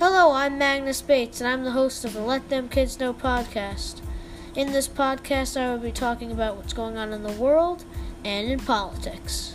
Hello, I'm Magnus Bates, and I'm the host of the Let Them Kids Know podcast. In this podcast, I will be talking about what's going on in the world and in politics.